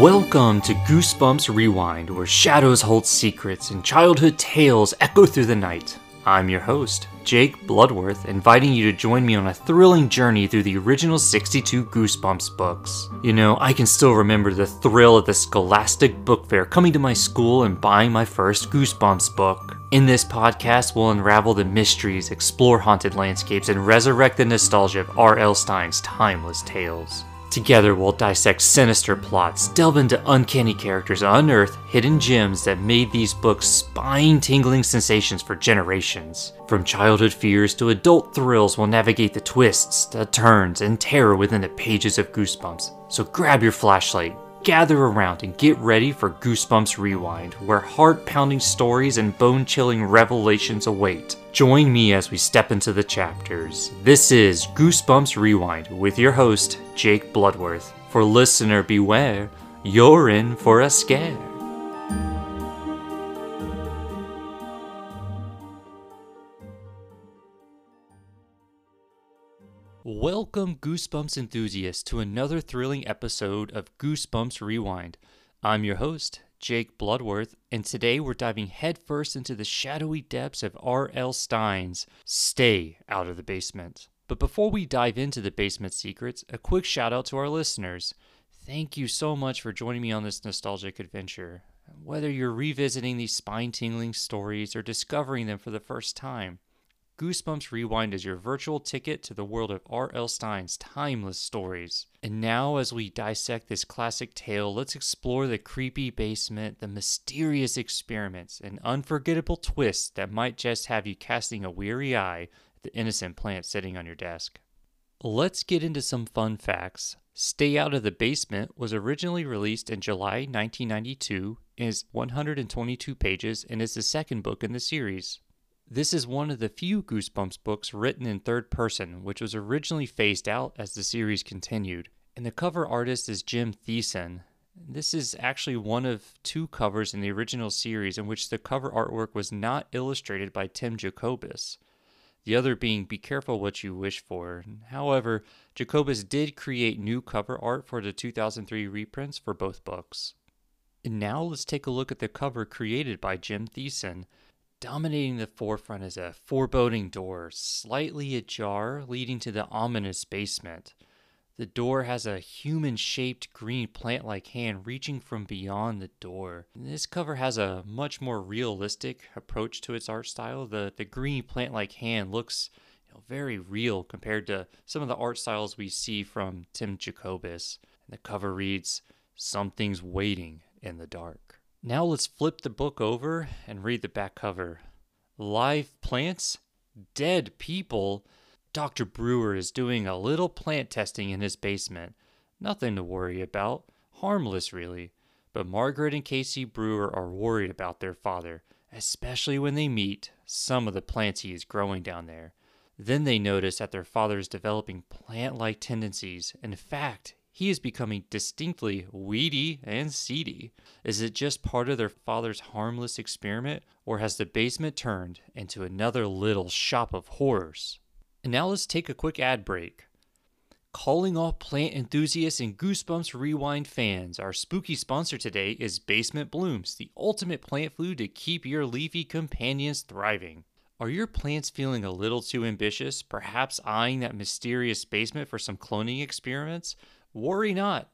Welcome to Goosebumps Rewind, where shadows hold secrets and childhood tales echo through the night. I'm your host, Jake Bloodworth, inviting you to join me on a thrilling journey through the original 62 Goosebumps books. You know, I can still remember the thrill of the Scholastic Book Fair coming to my school and buying my first Goosebumps book. In this podcast, we'll unravel the mysteries, explore haunted landscapes, and resurrect the nostalgia of R.L. Stine's timeless tales. Together, we'll dissect sinister plots, delve into uncanny characters, and unearth hidden gems that made these books spine tingling sensations for generations. From childhood fears to adult thrills, we'll navigate the twists, the turns, and terror within the pages of Goosebumps. So grab your flashlight, gather around and get ready for Goosebumps Rewind, where heart pounding stories and bone chilling revelations await. Join me as we step into the chapters. This is Goosebumps Rewind with your host, Jake Bloodworth. For listener beware, you're in for a scare. Welcome, Goosebumps enthusiasts, to another thrilling episode of Goosebumps Rewind. I'm your host, Jake Bloodworth, and today we're diving headfirst into the shadowy depths of R.L. Stine's Stay Out of the Basement. But before we dive into the basement secrets, a quick shout out to our listeners. Thank you so much for joining me on this nostalgic adventure. Whether you're revisiting these spine tingling stories or discovering them for the first time, Goosebumps Rewind is your virtual ticket to the world of R.L. Stine's timeless stories. And now, as we dissect this classic tale, let's explore the creepy basement, the mysterious experiments, and unforgettable twists that might just have you casting a weary eye at the innocent plant sitting on your desk. Let's get into some fun facts. Stay Out of the Basement was originally released in July 1992, is 122 pages, and is the second book in the series. This is one of the few Goosebumps books written in third person, which was originally phased out as the series continued. And the cover artist is Jim Thiessen. This is actually one of two covers in the original series in which the cover artwork was not illustrated by Tim Jacobus. The other being Be Careful What You Wish For. However, Jacobus did create new cover art for the 2003 reprints for both books. And now let's take a look at the cover created by Jim Thiessen. Dominating the forefront is a foreboding door, slightly ajar, leading to the ominous basement. The door has a human shaped green plant like hand reaching from beyond the door. This cover has a much more realistic approach to its art style. The, the green plant like hand looks you know, very real compared to some of the art styles we see from Tim Jacobus. And the cover reads, Something's waiting in the dark. Now let's flip the book over and read the back cover. Live plants? Dead people? Dr. Brewer is doing a little plant testing in his basement. Nothing to worry about. Harmless, really. But Margaret and Casey Brewer are worried about their father, especially when they meet some of the plants he is growing down there. Then they notice that their father is developing plant like tendencies. In fact, he is becoming distinctly weedy and seedy. Is it just part of their father's harmless experiment, or has the basement turned into another little shop of horrors? And now let's take a quick ad break. Calling all plant enthusiasts and Goosebumps Rewind fans, our spooky sponsor today is Basement Blooms, the ultimate plant food to keep your leafy companions thriving. Are your plants feeling a little too ambitious, perhaps eyeing that mysterious basement for some cloning experiments? Worry not.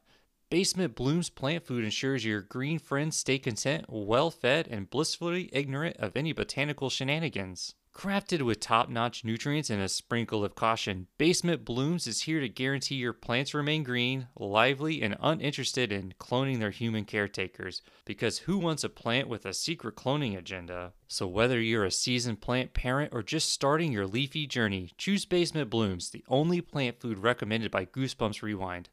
Basement Bloom's plant food ensures your green friends stay content, well fed, and blissfully ignorant of any botanical shenanigans. Crafted with top notch nutrients and a sprinkle of caution, Basement Blooms is here to guarantee your plants remain green, lively, and uninterested in cloning their human caretakers. Because who wants a plant with a secret cloning agenda? So, whether you're a seasoned plant parent or just starting your leafy journey, choose Basement Blooms, the only plant food recommended by Goosebumps Rewind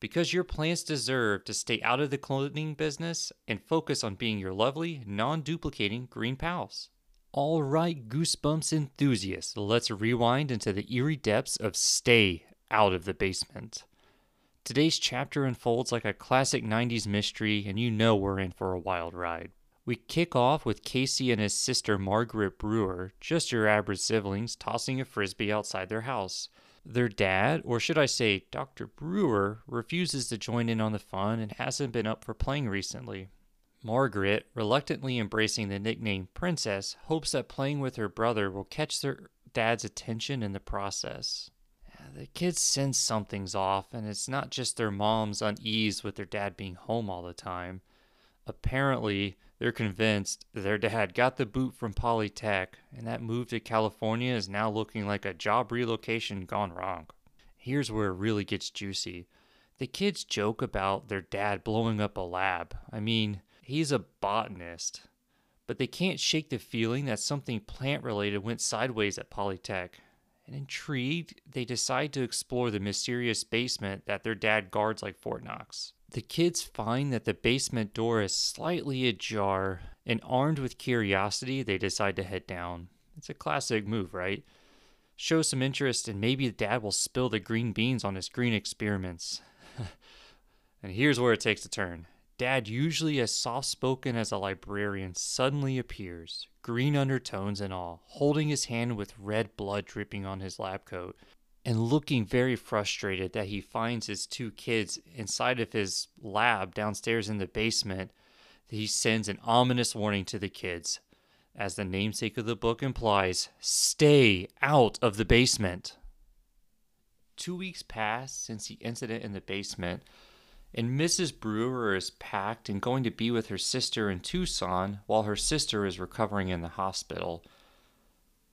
because your plants deserve to stay out of the clothing business and focus on being your lovely, non duplicating green pals. All right, Goosebumps enthusiasts, let's rewind into the eerie depths of Stay Out of the Basement. Today's chapter unfolds like a classic 90s mystery, and you know we're in for a wild ride. We kick off with Casey and his sister Margaret Brewer, just your average siblings, tossing a frisbee outside their house. Their dad, or should I say Dr. Brewer, refuses to join in on the fun and hasn't been up for playing recently. Margaret, reluctantly embracing the nickname Princess, hopes that playing with her brother will catch their dad's attention in the process. The kids sense something's off, and it's not just their mom's unease with their dad being home all the time. Apparently, they're convinced their dad got the boot from Polytech, and that move to California is now looking like a job relocation gone wrong. Here's where it really gets juicy. The kids joke about their dad blowing up a lab. I mean, he's a botanist. But they can't shake the feeling that something plant related went sideways at Polytech. And intrigued, they decide to explore the mysterious basement that their dad guards like Fort Knox. The kids find that the basement door is slightly ajar, and armed with curiosity, they decide to head down. It's a classic move, right? Show some interest, and maybe dad will spill the green beans on his green experiments. and here's where it takes a turn. Dad, usually as soft spoken as a librarian, suddenly appears, green undertones and all, holding his hand with red blood dripping on his lab coat and looking very frustrated that he finds his two kids inside of his lab downstairs in the basement. He sends an ominous warning to the kids. As the namesake of the book implies, stay out of the basement. Two weeks pass since the incident in the basement, and Mrs. Brewer is packed and going to be with her sister in Tucson while her sister is recovering in the hospital.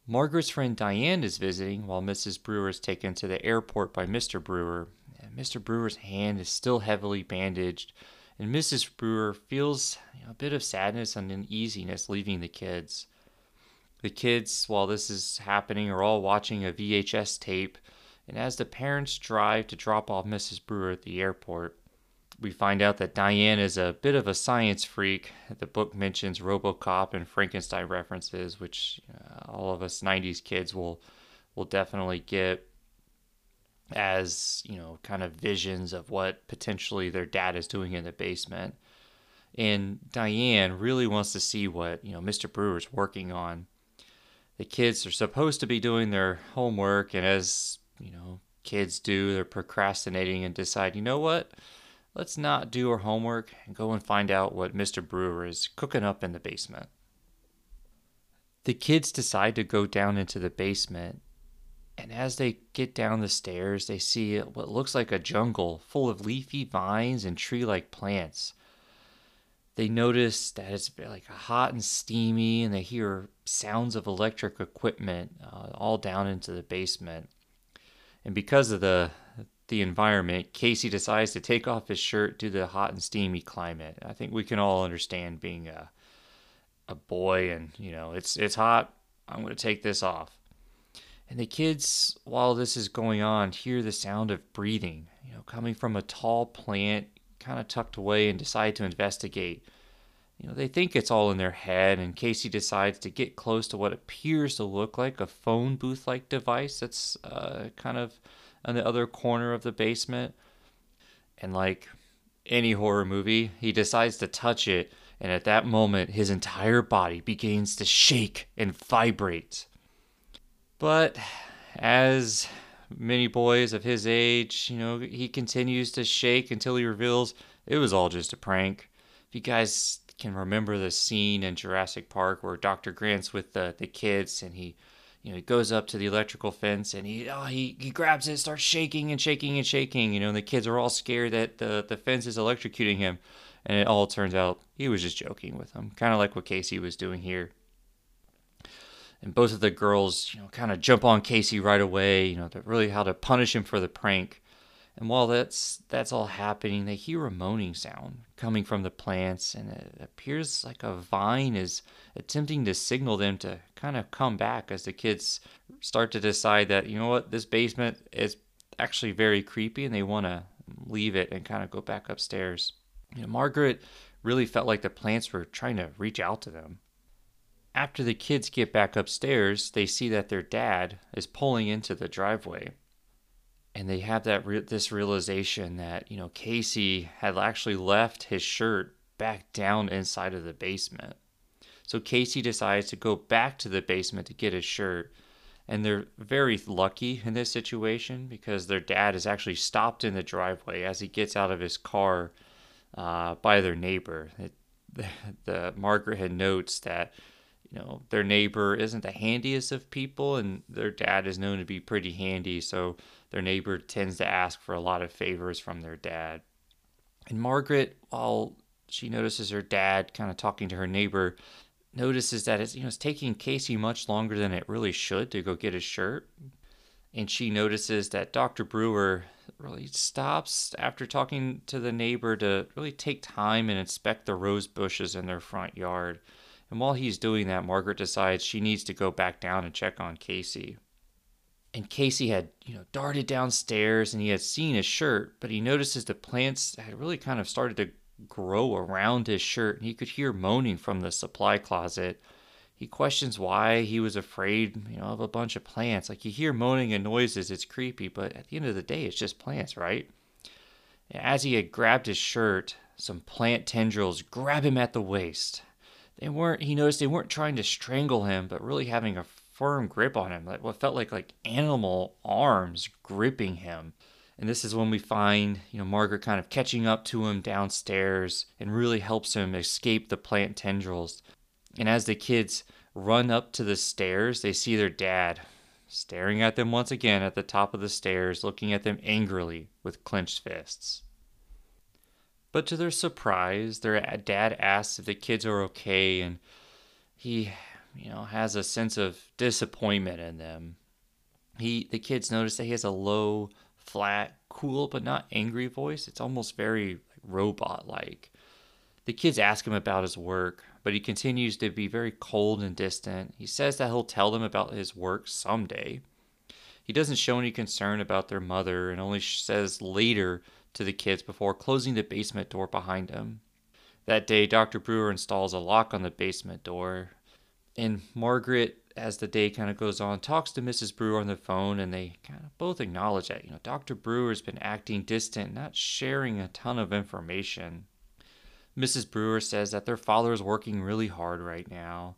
Margaret's friend Diane is visiting while Mrs. Brewer is taken to the airport by Mr. Brewer. Mr. Brewer's hand is still heavily bandaged, and Mrs. Brewer feels a bit of sadness and uneasiness leaving the kids. The kids, while this is happening, are all watching a VHS tape, and as the parents drive to drop off Mrs. Brewer at the airport, we find out that Diane is a bit of a science freak. The book mentions RoboCop and Frankenstein references, which uh, all of us '90s kids will will definitely get as you know, kind of visions of what potentially their dad is doing in the basement. And Diane really wants to see what you know Mr. Brewer's working on. The kids are supposed to be doing their homework, and as you know, kids do, they're procrastinating and decide, you know what? Let's not do our homework and go and find out what Mr. Brewer is cooking up in the basement. The kids decide to go down into the basement, and as they get down the stairs, they see what looks like a jungle full of leafy vines and tree like plants. They notice that it's like hot and steamy, and they hear sounds of electric equipment uh, all down into the basement. And because of the the environment, Casey decides to take off his shirt due to the hot and steamy climate. I think we can all understand being a a boy and you know it's it's hot. I'm going to take this off. And the kids, while this is going on, hear the sound of breathing, you know, coming from a tall plant, kind of tucked away, and decide to investigate. You know, they think it's all in their head, and Casey decides to get close to what appears to look like a phone booth like device that's uh, kind of on the other corner of the basement. And like any horror movie, he decides to touch it, and at that moment, his entire body begins to shake and vibrate. But as many boys of his age, you know, he continues to shake until he reveals it was all just a prank. If you guys can remember the scene in Jurassic Park where Dr. Grant's with the, the kids and he you know, he goes up to the electrical fence and he oh, he he grabs it, starts shaking and shaking and shaking. You know, and the kids are all scared that the the fence is electrocuting him, and it all turns out he was just joking with them, kind of like what Casey was doing here. And both of the girls, you know, kind of jump on Casey right away. You know, really how to punish him for the prank. And while that's that's all happening, they hear a moaning sound coming from the plants, and it appears like a vine is attempting to signal them to kind of come back as the kids start to decide that you know what this basement is actually very creepy, and they want to leave it and kind of go back upstairs. You know, Margaret really felt like the plants were trying to reach out to them. After the kids get back upstairs, they see that their dad is pulling into the driveway and they have that re- this realization that you know Casey had actually left his shirt back down inside of the basement. So Casey decides to go back to the basement to get his shirt. And they're very lucky in this situation because their dad is actually stopped in the driveway as he gets out of his car uh, by their neighbor. It, the, the Margaret had notes that you know their neighbor isn't the handiest of people, and their dad is known to be pretty handy, so their neighbor tends to ask for a lot of favors from their dad. And Margaret, while she notices her dad kind of talking to her neighbor, notices that it's you know it's taking Casey much longer than it really should to go get his shirt. And she notices that Dr. Brewer really stops after talking to the neighbor to really take time and inspect the rose bushes in their front yard. And while he's doing that, Margaret decides she needs to go back down and check on Casey. And Casey had, you know, darted downstairs and he had seen his shirt, but he notices the plants had really kind of started to grow around his shirt and he could hear moaning from the supply closet. He questions why he was afraid, you know, of a bunch of plants. Like you hear moaning and noises, it's creepy, but at the end of the day, it's just plants, right? As he had grabbed his shirt, some plant tendrils grab him at the waist. They weren't he noticed they weren't trying to strangle him, but really having a firm grip on him, like what felt like like animal arms gripping him. And this is when we find, you know, Margaret kind of catching up to him downstairs and really helps him escape the plant tendrils. And as the kids run up to the stairs, they see their dad staring at them once again at the top of the stairs, looking at them angrily with clenched fists. But to their surprise, their dad asks if the kids are okay, and he, you know, has a sense of disappointment in them. He, the kids notice that he has a low, flat, cool but not angry voice. It's almost very robot-like. The kids ask him about his work, but he continues to be very cold and distant. He says that he'll tell them about his work someday. He doesn't show any concern about their mother and only says later to the kids before closing the basement door behind him. That day, Dr. Brewer installs a lock on the basement door, and Margaret, as the day kind of goes on, talks to Mrs. Brewer on the phone, and they kind of both acknowledge that, you know, Dr. Brewer's been acting distant, not sharing a ton of information. Mrs. Brewer says that their father is working really hard right now,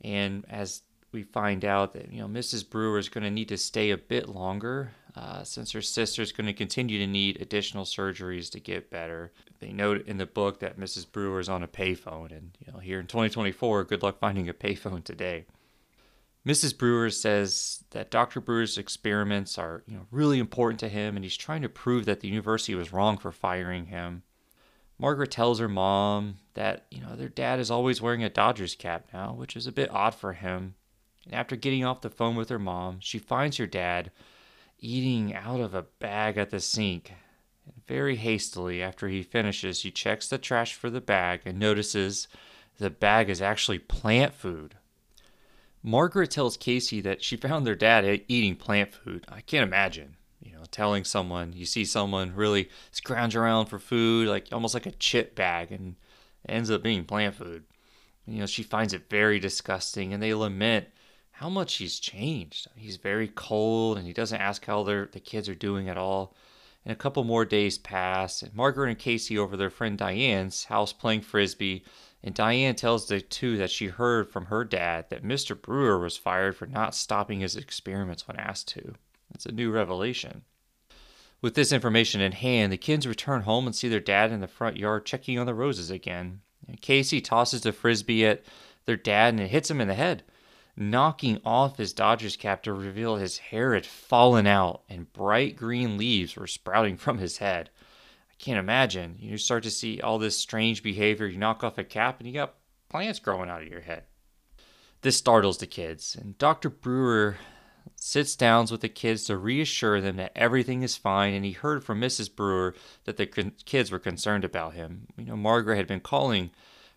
and as we find out that you know Mrs. Brewer is going to need to stay a bit longer uh, since her sister is going to continue to need additional surgeries to get better. They note in the book that Mrs. Brewer is on a payphone, and you know here in 2024, good luck finding a payphone today. Mrs. Brewer says that Dr. Brewer's experiments are you know really important to him, and he's trying to prove that the university was wrong for firing him. Margaret tells her mom that you know their dad is always wearing a Dodgers cap now, which is a bit odd for him and after getting off the phone with her mom, she finds her dad eating out of a bag at the sink. And very hastily, after he finishes, she checks the trash for the bag and notices the bag is actually plant food. Margaret tells Casey that she found their dad eating plant food. I can't imagine, you know, telling someone you see someone really scrounge around for food, like almost like a chip bag, and ends up being plant food. You know, she finds it very disgusting, and they lament how much he's changed. He's very cold and he doesn't ask how their, the kids are doing at all. And a couple more days pass, and Margaret and Casey over their friend Diane's house playing frisbee. And Diane tells the two that she heard from her dad that Mr. Brewer was fired for not stopping his experiments when asked to. It's a new revelation. With this information in hand, the kids return home and see their dad in the front yard checking on the roses again. And Casey tosses the frisbee at their dad and it hits him in the head knocking off his Dodgers cap to reveal his hair had fallen out and bright green leaves were sprouting from his head. I can't imagine. You start to see all this strange behavior. You knock off a cap and you got plants growing out of your head. This startles the kids, and Dr. Brewer sits down with the kids to reassure them that everything is fine. And he heard from Mrs. Brewer that the kids were concerned about him. You know, Margaret had been calling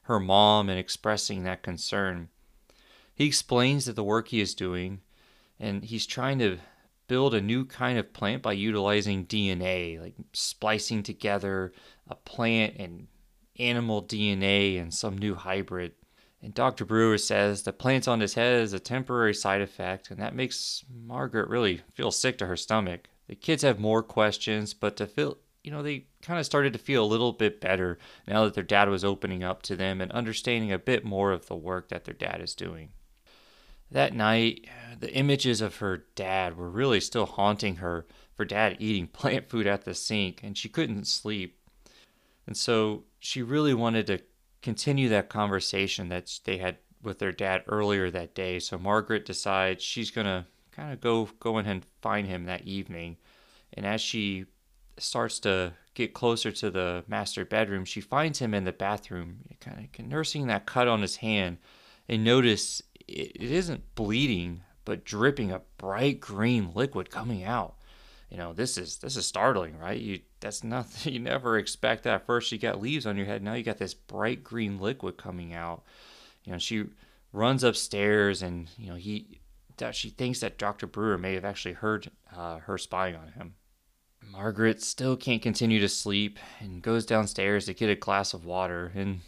her mom and expressing that concern. He explains that the work he is doing, and he's trying to build a new kind of plant by utilizing DNA, like splicing together a plant and animal DNA and some new hybrid. And Dr. Brewer says the plants on his head is a temporary side effect, and that makes Margaret really feel sick to her stomach. The kids have more questions, but to feel, you know, they kind of started to feel a little bit better now that their dad was opening up to them and understanding a bit more of the work that their dad is doing. That night, the images of her dad were really still haunting her for dad eating plant food at the sink, and she couldn't sleep. And so she really wanted to continue that conversation that they had with their dad earlier that day. So Margaret decides she's going to kind of go go in and find him that evening. And as she starts to get closer to the master bedroom, she finds him in the bathroom, kind of nursing that cut on his hand. And notice it, isn't bleeding, but dripping a bright green liquid coming out. You know, this is this is startling, right? You that's nothing you never expect that. First you got leaves on your head, now you got this bright green liquid coming out. You know, she runs upstairs and, you know, he she thinks that Dr. Brewer may have actually heard uh, her spying on him. Margaret still can't continue to sleep and goes downstairs to get a glass of water. And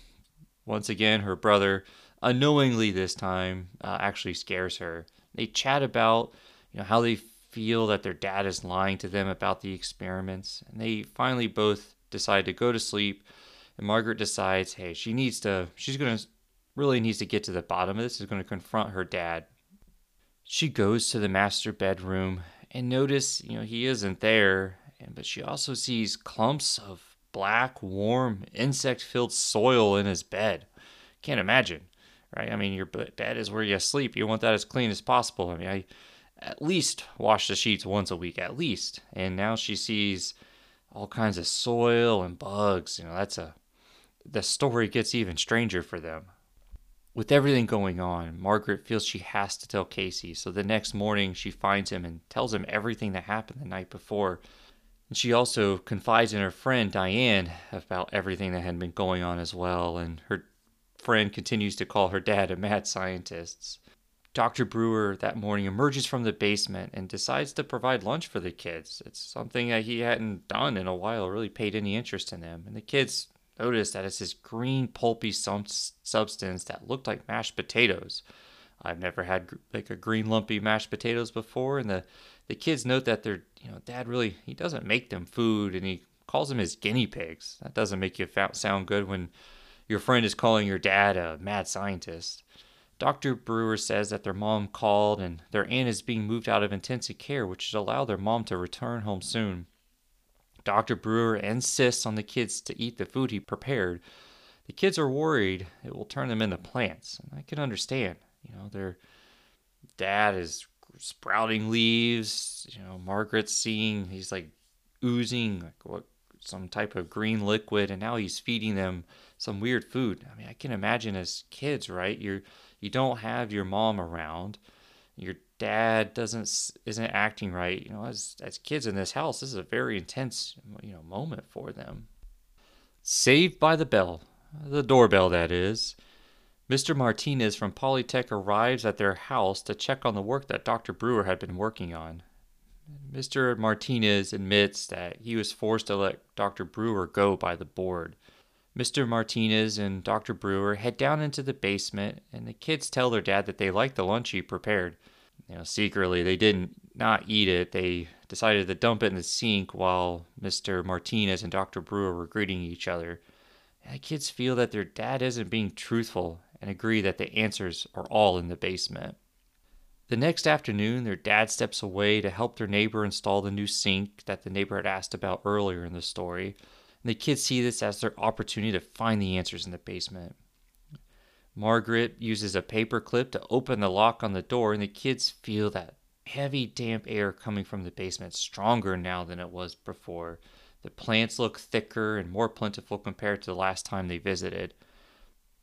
once again, her brother, unknowingly this time, uh, actually scares her. They chat about you know how they feel that their dad is lying to them about the experiments, and they finally both decide to go to sleep. And Margaret decides, hey, she needs to, she's gonna really needs to get to the bottom of this. Is going to confront her dad. She goes to the master bedroom and notice, you know, he isn't there and but she also sees clumps of black, warm, insect-filled soil in his bed. Can't imagine, right? I mean, your bed is where you sleep. You want that as clean as possible. I mean, I at least wash the sheets once a week, at least. And now she sees all kinds of soil and bugs. You know, that's a the story gets even stranger for them. With everything going on, Margaret feels she has to tell Casey. So the next morning, she finds him and tells him everything that happened the night before. And she also confides in her friend Diane about everything that had been going on as well, and her friend continues to call her dad a mad scientist. Dr. Brewer that morning emerges from the basement and decides to provide lunch for the kids. It's something that he hadn't done in a while, really paid any interest in them. And the kids notice that it's this green, pulpy substance that looked like mashed potatoes. I've never had like a green, lumpy mashed potatoes before, and the the kids note that their you know dad really he doesn't make them food and he calls them his guinea pigs that doesn't make you sound good when your friend is calling your dad a mad scientist dr brewer says that their mom called and their aunt is being moved out of intensive care which should allow their mom to return home soon dr brewer insists on the kids to eat the food he prepared the kids are worried it will turn them into plants and i can understand you know their dad is sprouting leaves. You know, Margaret's seeing he's like oozing like what some type of green liquid, and now he's feeding them some weird food. I mean, I can imagine as kids, right? You're you don't have your mom around, your dad doesn't isn't acting right. You know, as as kids in this house, this is a very intense you know moment for them. Saved by the bell, the doorbell that is. Mr. Martinez from Polytech arrives at their house to check on the work that Dr. Brewer had been working on. Mr. Martinez admits that he was forced to let Dr. Brewer go by the board. Mr. Martinez and Dr. Brewer head down into the basement, and the kids tell their dad that they liked the lunch he prepared. You know, secretly, they didn't not eat it. They decided to dump it in the sink while Mr. Martinez and Dr. Brewer were greeting each other. And the kids feel that their dad isn't being truthful and agree that the answers are all in the basement. The next afternoon, their dad steps away to help their neighbor install the new sink that the neighbor had asked about earlier in the story. And the kids see this as their opportunity to find the answers in the basement. Margaret uses a paper clip to open the lock on the door, and the kids feel that heavy, damp air coming from the basement stronger now than it was before. The plants look thicker and more plentiful compared to the last time they visited.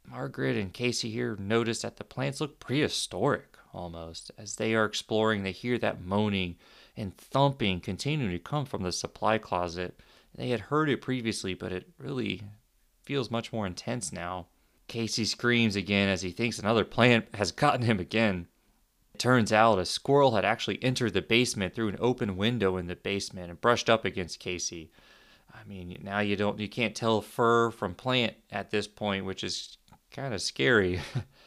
Margaret and Casey here notice that the plants look prehistoric almost. As they are exploring, they hear that moaning and thumping continuing to come from the supply closet. They had heard it previously, but it really feels much more intense now. Casey screams again as he thinks another plant has gotten him again. It turns out a squirrel had actually entered the basement through an open window in the basement and brushed up against Casey. I mean, now you don't you can't tell fur from plant at this point, which is kind of scary.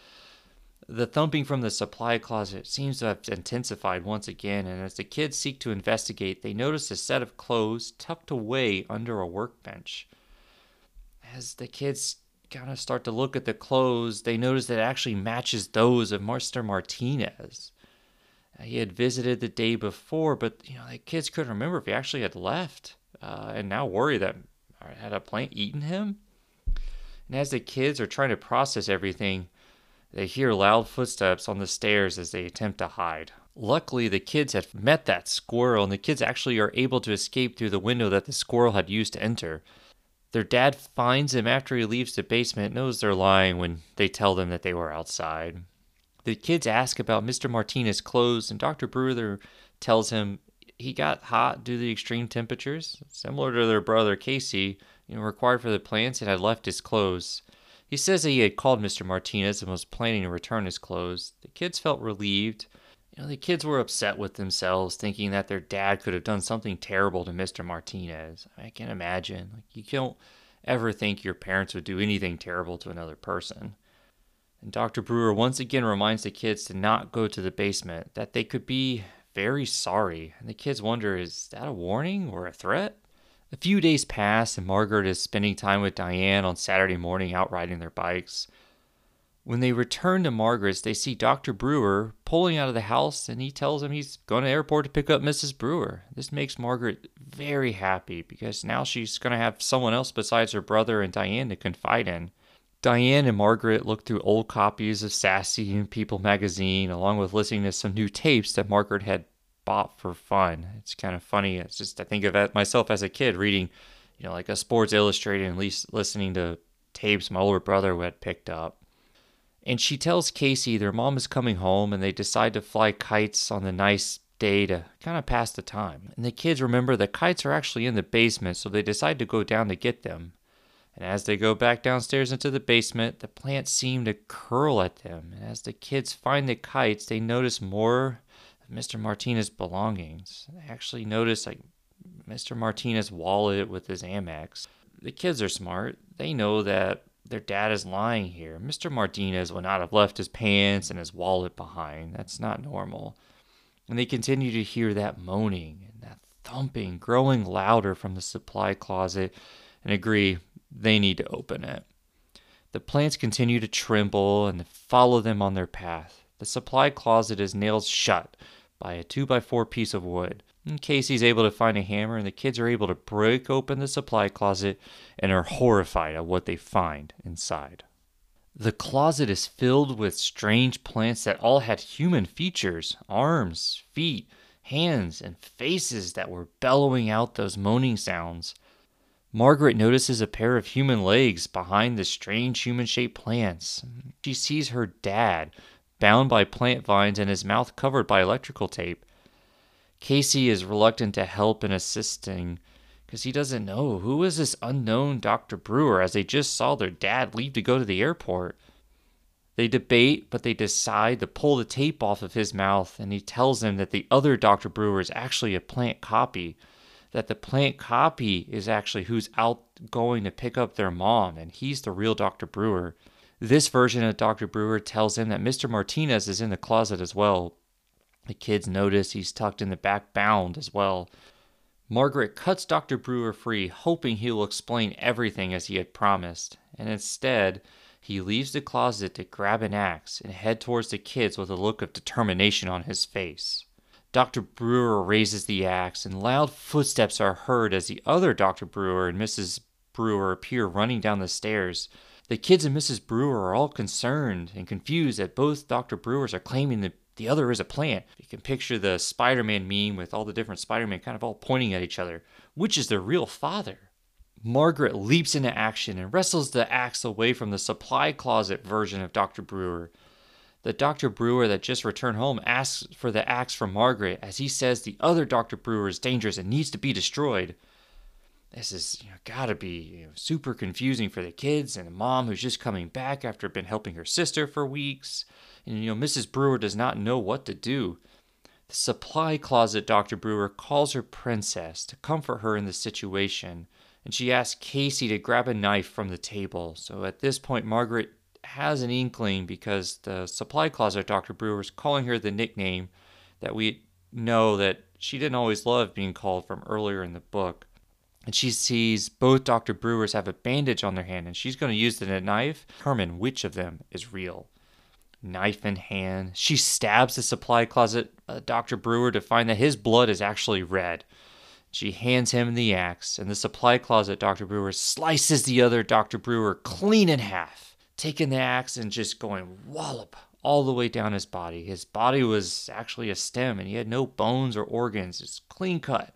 the thumping from the supply closet seems to have intensified once again, and as the kids seek to investigate, they notice a set of clothes tucked away under a workbench. As the kids kind of start to look at the clothes, they notice that it actually matches those of Mr. Martinez. He had visited the day before, but you know the kids couldn't remember if he actually had left, uh, and now worry that uh, had a plant eaten him. And as the kids are trying to process everything, they hear loud footsteps on the stairs as they attempt to hide. Luckily, the kids had met that squirrel, and the kids actually are able to escape through the window that the squirrel had used to enter. Their dad finds them after he leaves the basement, knows they're lying when they tell them that they were outside. The kids ask about Mr. Martinez's clothes, and Dr. Brewer tells him he got hot due to the extreme temperatures, similar to their brother Casey, know, required for the plants, and had left his clothes. He says that he had called Mr. Martinez and was planning to return his clothes. The kids felt relieved. You know, the kids were upset with themselves, thinking that their dad could have done something terrible to Mr. Martinez. I can't imagine. Like, you don't ever think your parents would do anything terrible to another person. And Dr. Brewer once again reminds the kids to not go to the basement, that they could be very sorry. And the kids wonder is that a warning or a threat? A few days pass, and Margaret is spending time with Diane on Saturday morning out riding their bikes. When they return to Margaret's, they see Dr. Brewer pulling out of the house and he tells them he's going to the airport to pick up Mrs. Brewer. This makes Margaret very happy because now she's going to have someone else besides her brother and Diane to confide in. Diane and Margaret look through old copies of Sassy and People magazine, along with listening to some new tapes that Margaret had bought for fun. It's kind of funny. It's just I think of myself as a kid reading, you know, like a Sports Illustrated and least listening to tapes my older brother had picked up. And she tells Casey their mom is coming home and they decide to fly kites on the nice day to kind of pass the time. And the kids remember the kites are actually in the basement, so they decide to go down to get them. And as they go back downstairs into the basement, the plants seem to curl at them. And as the kids find the kites, they notice more Mr. Martinez's belongings. They actually notice like Mr. Martinez's wallet with his Amex. The kids are smart. They know that their dad is lying here. Mr. Martinez would not have left his pants and his wallet behind. That's not normal. And they continue to hear that moaning and that thumping growing louder from the supply closet and agree they need to open it. The plants continue to tremble and follow them on their path. The supply closet is nailed shut by a 2x4 piece of wood. And Casey's able to find a hammer, and the kids are able to break open the supply closet and are horrified at what they find inside. The closet is filled with strange plants that all had human features arms, feet, hands, and faces that were bellowing out those moaning sounds. Margaret notices a pair of human legs behind the strange human shaped plants. She sees her dad, bound by plant vines and his mouth covered by electrical tape. Casey is reluctant to help in assisting because he doesn't know who is this unknown Dr. Brewer as they just saw their dad leave to go to the airport. They debate, but they decide to pull the tape off of his mouth, and he tells them that the other Dr. Brewer is actually a plant copy, that the plant copy is actually who's out going to pick up their mom, and he's the real Dr. Brewer. This version of Dr. Brewer tells him that Mr. Martinez is in the closet as well, the kids notice he's tucked in the back bound as well. Margaret cuts Dr. Brewer free, hoping he will explain everything as he had promised, and instead, he leaves the closet to grab an axe and head towards the kids with a look of determination on his face. Dr. Brewer raises the axe, and loud footsteps are heard as the other Dr. Brewer and Mrs. Brewer appear running down the stairs. The kids and Mrs. Brewer are all concerned and confused that both Dr. Brewers are claiming the the other is a plant. You can picture the Spider Man meme with all the different Spider Man kind of all pointing at each other. Which is the real father? Margaret leaps into action and wrestles the axe away from the supply closet version of Dr. Brewer. The Dr. Brewer that just returned home asks for the axe from Margaret as he says the other Dr. Brewer is dangerous and needs to be destroyed. This is you know, gotta be you know, super confusing for the kids and the mom who's just coming back after been helping her sister for weeks and you know Mrs. Brewer does not know what to do. The supply closet Dr. Brewer calls her princess to comfort her in the situation, and she asks Casey to grab a knife from the table. So at this point, Margaret has an inkling because the supply closet Dr. Brewer is calling her the nickname that we know that she didn't always love being called from earlier in the book. And she sees both Dr. Brewers have a bandage on their hand, and she's going to use the knife to determine which of them is real. Knife in hand, she stabs the supply closet uh, Dr. Brewer to find that his blood is actually red. She hands him the axe, and the supply closet Dr. Brewer slices the other Dr. Brewer clean in half, taking the axe and just going wallop all the way down his body. His body was actually a stem, and he had no bones or organs. It's clean cut.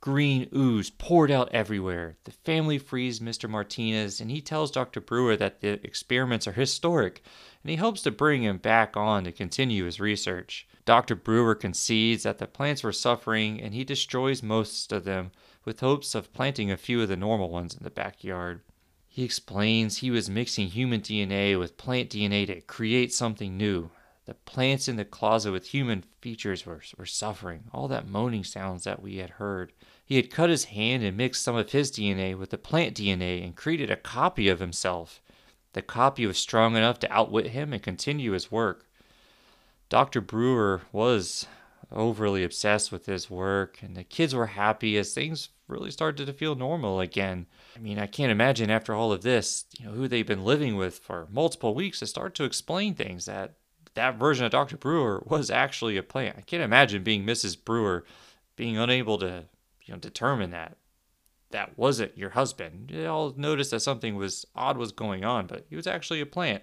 Green ooze poured out everywhere. The family frees Mr. Martinez, and he tells Dr. Brewer that the experiments are historic, and he hopes to bring him back on to continue his research. Dr. Brewer concedes that the plants were suffering, and he destroys most of them with hopes of planting a few of the normal ones in the backyard. He explains he was mixing human DNA with plant DNA to create something new. The plants in the closet with human features were, were suffering, all that moaning sounds that we had heard. He had cut his hand and mixed some of his DNA with the plant DNA and created a copy of himself. The copy was strong enough to outwit him and continue his work. Dr. Brewer was overly obsessed with his work, and the kids were happy as things really started to feel normal again. I mean, I can't imagine after all of this, you know, who they've been living with for multiple weeks to start to explain things that that version of Dr. Brewer was actually a plant. I can't imagine being Mrs. Brewer being unable to you know, determine that that wasn't your husband. They all noticed that something was odd was going on, but he was actually a plant.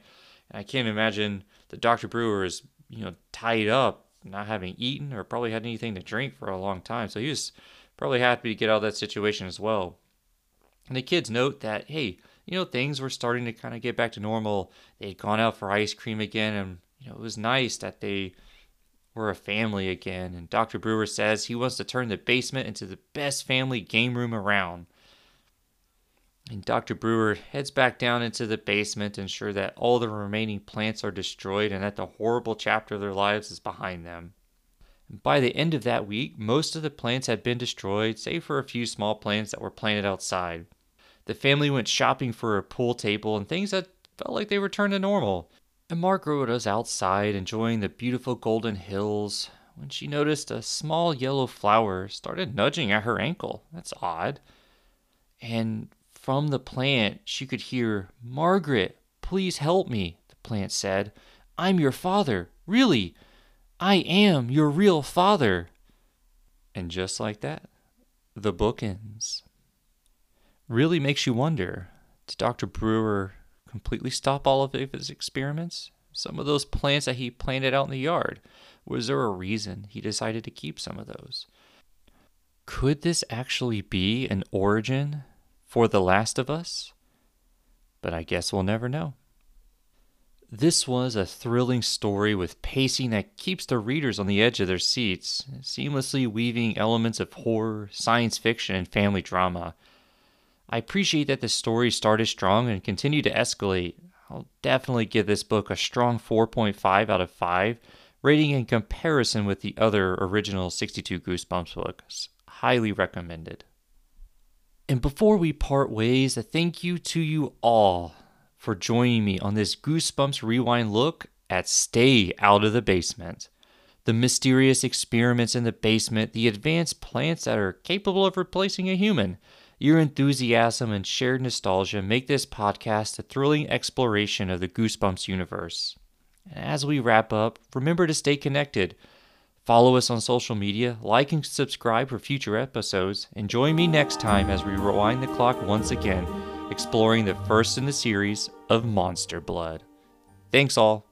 And I can't imagine that Dr. Brewer is, you know, tied up, not having eaten or probably had anything to drink for a long time. So he was probably happy to get out of that situation as well. And the kids note that, hey, you know, things were starting to kind of get back to normal. They had gone out for ice cream again, and, you know, it was nice that they we're a family again, and Dr. Brewer says he wants to turn the basement into the best family game room around. And Dr. Brewer heads back down into the basement to ensure that all the remaining plants are destroyed and that the horrible chapter of their lives is behind them. By the end of that week, most of the plants had been destroyed, save for a few small plants that were planted outside. The family went shopping for a pool table and things that felt like they returned to normal. And Margaret was outside enjoying the beautiful golden hills when she noticed a small yellow flower started nudging at her ankle. That's odd. And from the plant, she could hear, Margaret, please help me, the plant said. I'm your father. Really, I am your real father. And just like that, the book ends. Really makes you wonder did Dr. Brewer completely stop all of his experiments? Some of those plants that he planted out in the yard, was there a reason he decided to keep some of those? Could this actually be an origin for The Last of Us? But I guess we'll never know. This was a thrilling story with pacing that keeps the readers on the edge of their seats, seamlessly weaving elements of horror, science fiction, and family drama. I appreciate that the story started strong and continued to escalate. I'll definitely give this book a strong 4.5 out of 5, rating in comparison with the other original 62 Goosebumps books. Highly recommended. And before we part ways, a thank you to you all for joining me on this Goosebumps Rewind look at Stay Out of the Basement. The mysterious experiments in the basement, the advanced plants that are capable of replacing a human, your enthusiasm and shared nostalgia make this podcast a thrilling exploration of the Goosebumps universe. And as we wrap up, remember to stay connected. Follow us on social media, like and subscribe for future episodes, and join me next time as we rewind the clock once again, exploring the first in the series of Monster Blood. Thanks all.